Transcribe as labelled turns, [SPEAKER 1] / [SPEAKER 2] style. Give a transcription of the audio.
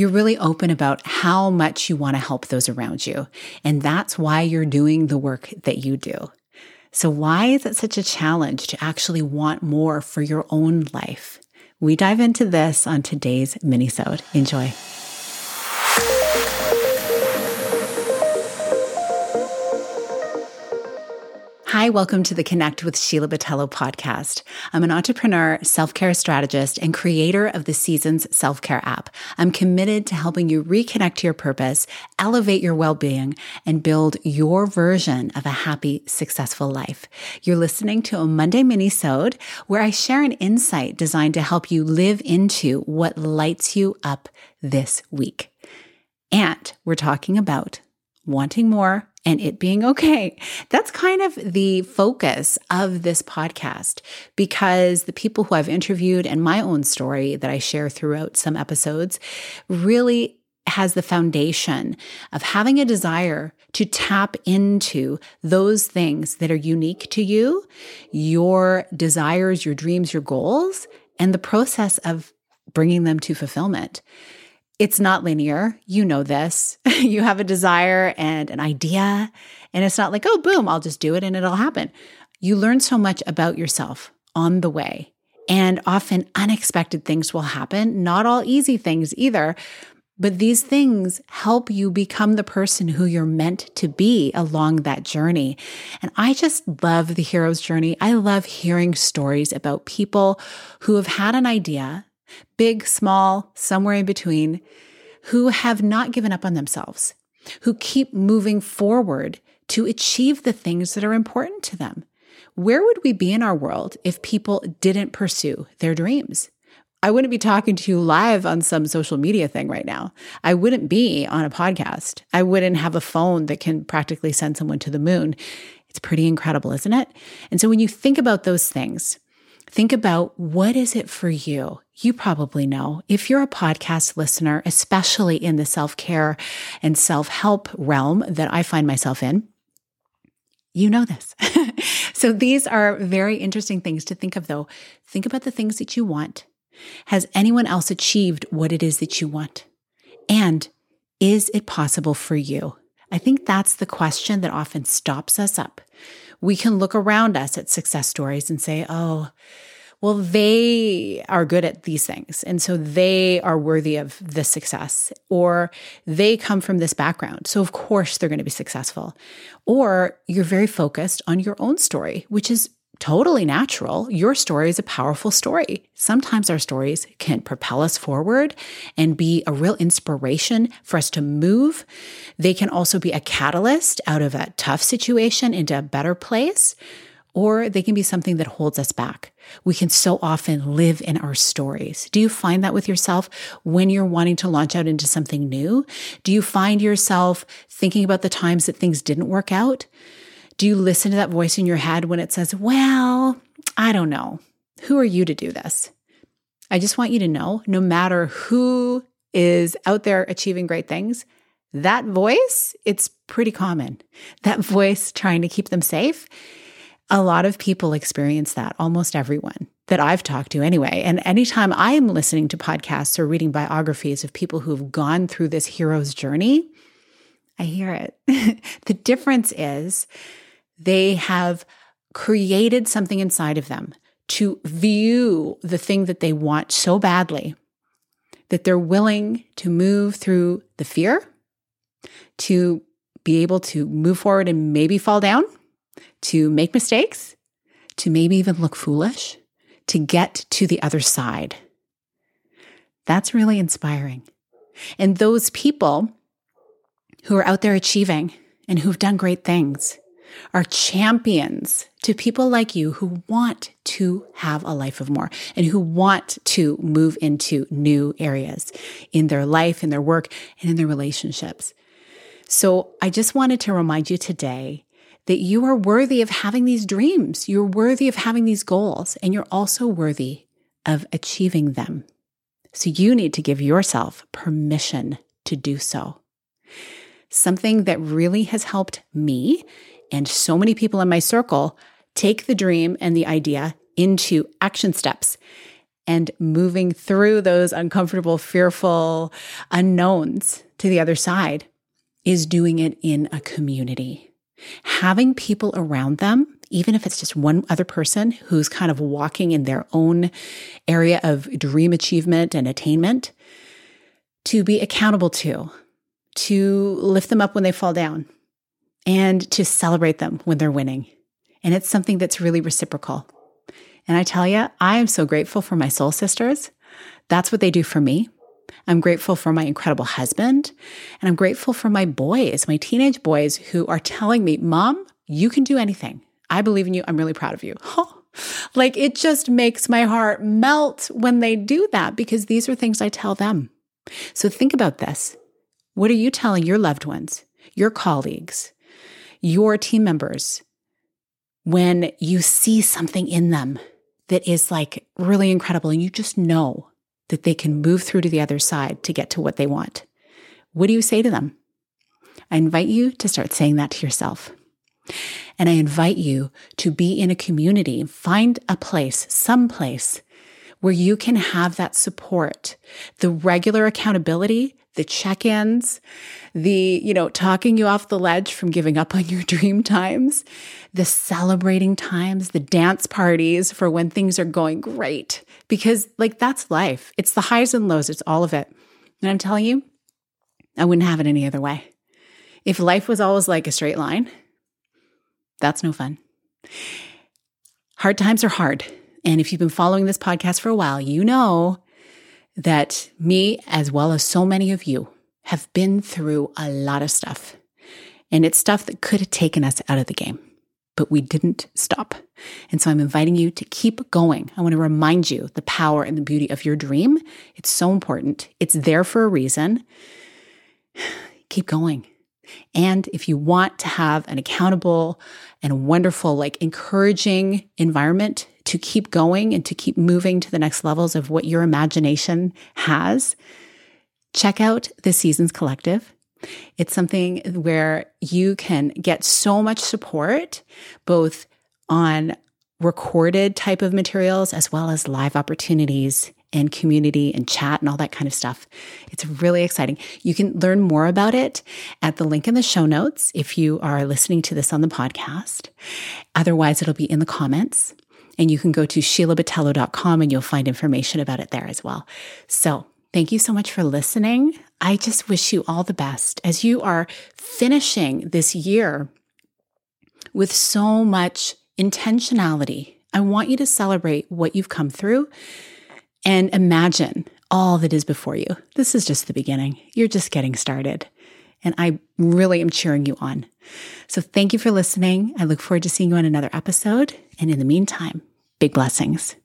[SPEAKER 1] You're really open about how much you want to help those around you. And that's why you're doing the work that you do. So, why is it such a challenge to actually want more for your own life? We dive into this on today's minisode. Enjoy. Hi, welcome to the Connect with Sheila Botelho podcast. I'm an entrepreneur, self care strategist, and creator of the Seasons self care app. I'm committed to helping you reconnect to your purpose, elevate your well being, and build your version of a happy, successful life. You're listening to a Monday mini-sode where I share an insight designed to help you live into what lights you up this week. And we're talking about wanting more and it being okay. That's kind of the focus of this podcast because the people who I've interviewed and my own story that I share throughout some episodes really has the foundation of having a desire to tap into those things that are unique to you, your desires, your dreams, your goals, and the process of bringing them to fulfillment. It's not linear. You know this. you have a desire and an idea, and it's not like, oh, boom, I'll just do it and it'll happen. You learn so much about yourself on the way, and often unexpected things will happen. Not all easy things either, but these things help you become the person who you're meant to be along that journey. And I just love the hero's journey. I love hearing stories about people who have had an idea big, small, somewhere in between, who have not given up on themselves, who keep moving forward to achieve the things that are important to them. Where would we be in our world if people didn't pursue their dreams? I wouldn't be talking to you live on some social media thing right now. I wouldn't be on a podcast. I wouldn't have a phone that can practically send someone to the moon. It's pretty incredible, isn't it? And so when you think about those things, think about what is it for you? You probably know if you're a podcast listener, especially in the self care and self help realm that I find myself in, you know this. so these are very interesting things to think of, though. Think about the things that you want. Has anyone else achieved what it is that you want? And is it possible for you? I think that's the question that often stops us up we can look around us at success stories and say, oh, well, they are good at these things. And so they are worthy of this success, or they come from this background. So, of course, they're going to be successful. Or you're very focused on your own story, which is totally natural. Your story is a powerful story. Sometimes our stories can propel us forward and be a real inspiration for us to move. They can also be a catalyst out of a tough situation into a better place, or they can be something that holds us back. We can so often live in our stories. Do you find that with yourself when you're wanting to launch out into something new? Do you find yourself thinking about the times that things didn't work out? Do you listen to that voice in your head when it says, Well, I don't know. Who are you to do this? I just want you to know no matter who is out there achieving great things, that voice, it's pretty common. That voice trying to keep them safe. A lot of people experience that, almost everyone that I've talked to anyway. And anytime I am listening to podcasts or reading biographies of people who've gone through this hero's journey, I hear it. the difference is they have created something inside of them to view the thing that they want so badly that they're willing to move through the fear, to be able to move forward and maybe fall down, to make mistakes, to maybe even look foolish, to get to the other side. That's really inspiring. And those people who are out there achieving and who've done great things, are champions to people like you who want to have a life of more and who want to move into new areas in their life, in their work, and in their relationships. So I just wanted to remind you today that you are worthy of having these dreams. You're worthy of having these goals, and you're also worthy of achieving them. So you need to give yourself permission to do so. Something that really has helped me and so many people in my circle take the dream and the idea into action steps. and moving through those uncomfortable, fearful unknowns to the other side is doing it in a community. Having people around them, even if it's just one other person who's kind of walking in their own area of dream achievement and attainment, to be accountable to, to lift them up when they fall down, and to celebrate them when they're winning. And it's something that's really reciprocal. And I tell you, I am so grateful for my soul sisters. That's what they do for me. I'm grateful for my incredible husband. And I'm grateful for my boys, my teenage boys who are telling me, Mom, you can do anything. I believe in you. I'm really proud of you. like it just makes my heart melt when they do that because these are things I tell them. So think about this. What are you telling your loved ones, your colleagues, your team members when you see something in them that is like really incredible and you just know that they can move through to the other side to get to what they want? What do you say to them? I invite you to start saying that to yourself. And I invite you to be in a community, find a place, some place where you can have that support, the regular accountability, the check-ins, the, you know, talking you off the ledge from giving up on your dream times, the celebrating times, the dance parties for when things are going great. Because like that's life. It's the highs and lows, it's all of it. And I'm telling you, I wouldn't have it any other way. If life was always like a straight line, that's no fun. Hard times are hard. And if you've been following this podcast for a while, you know that me, as well as so many of you, have been through a lot of stuff. And it's stuff that could have taken us out of the game, but we didn't stop. And so I'm inviting you to keep going. I want to remind you the power and the beauty of your dream. It's so important, it's there for a reason. Keep going. And if you want to have an accountable and wonderful, like encouraging environment to keep going and to keep moving to the next levels of what your imagination has, check out the Seasons Collective. It's something where you can get so much support, both on recorded type of materials as well as live opportunities and community and chat and all that kind of stuff. It's really exciting. You can learn more about it at the link in the show notes if you are listening to this on the podcast. Otherwise, it'll be in the comments. And you can go to sheilabotelho.com and you'll find information about it there as well. So thank you so much for listening. I just wish you all the best as you are finishing this year with so much intentionality. I want you to celebrate what you've come through and imagine all that is before you. This is just the beginning. You're just getting started. And I really am cheering you on. So thank you for listening. I look forward to seeing you on another episode. And in the meantime, big blessings.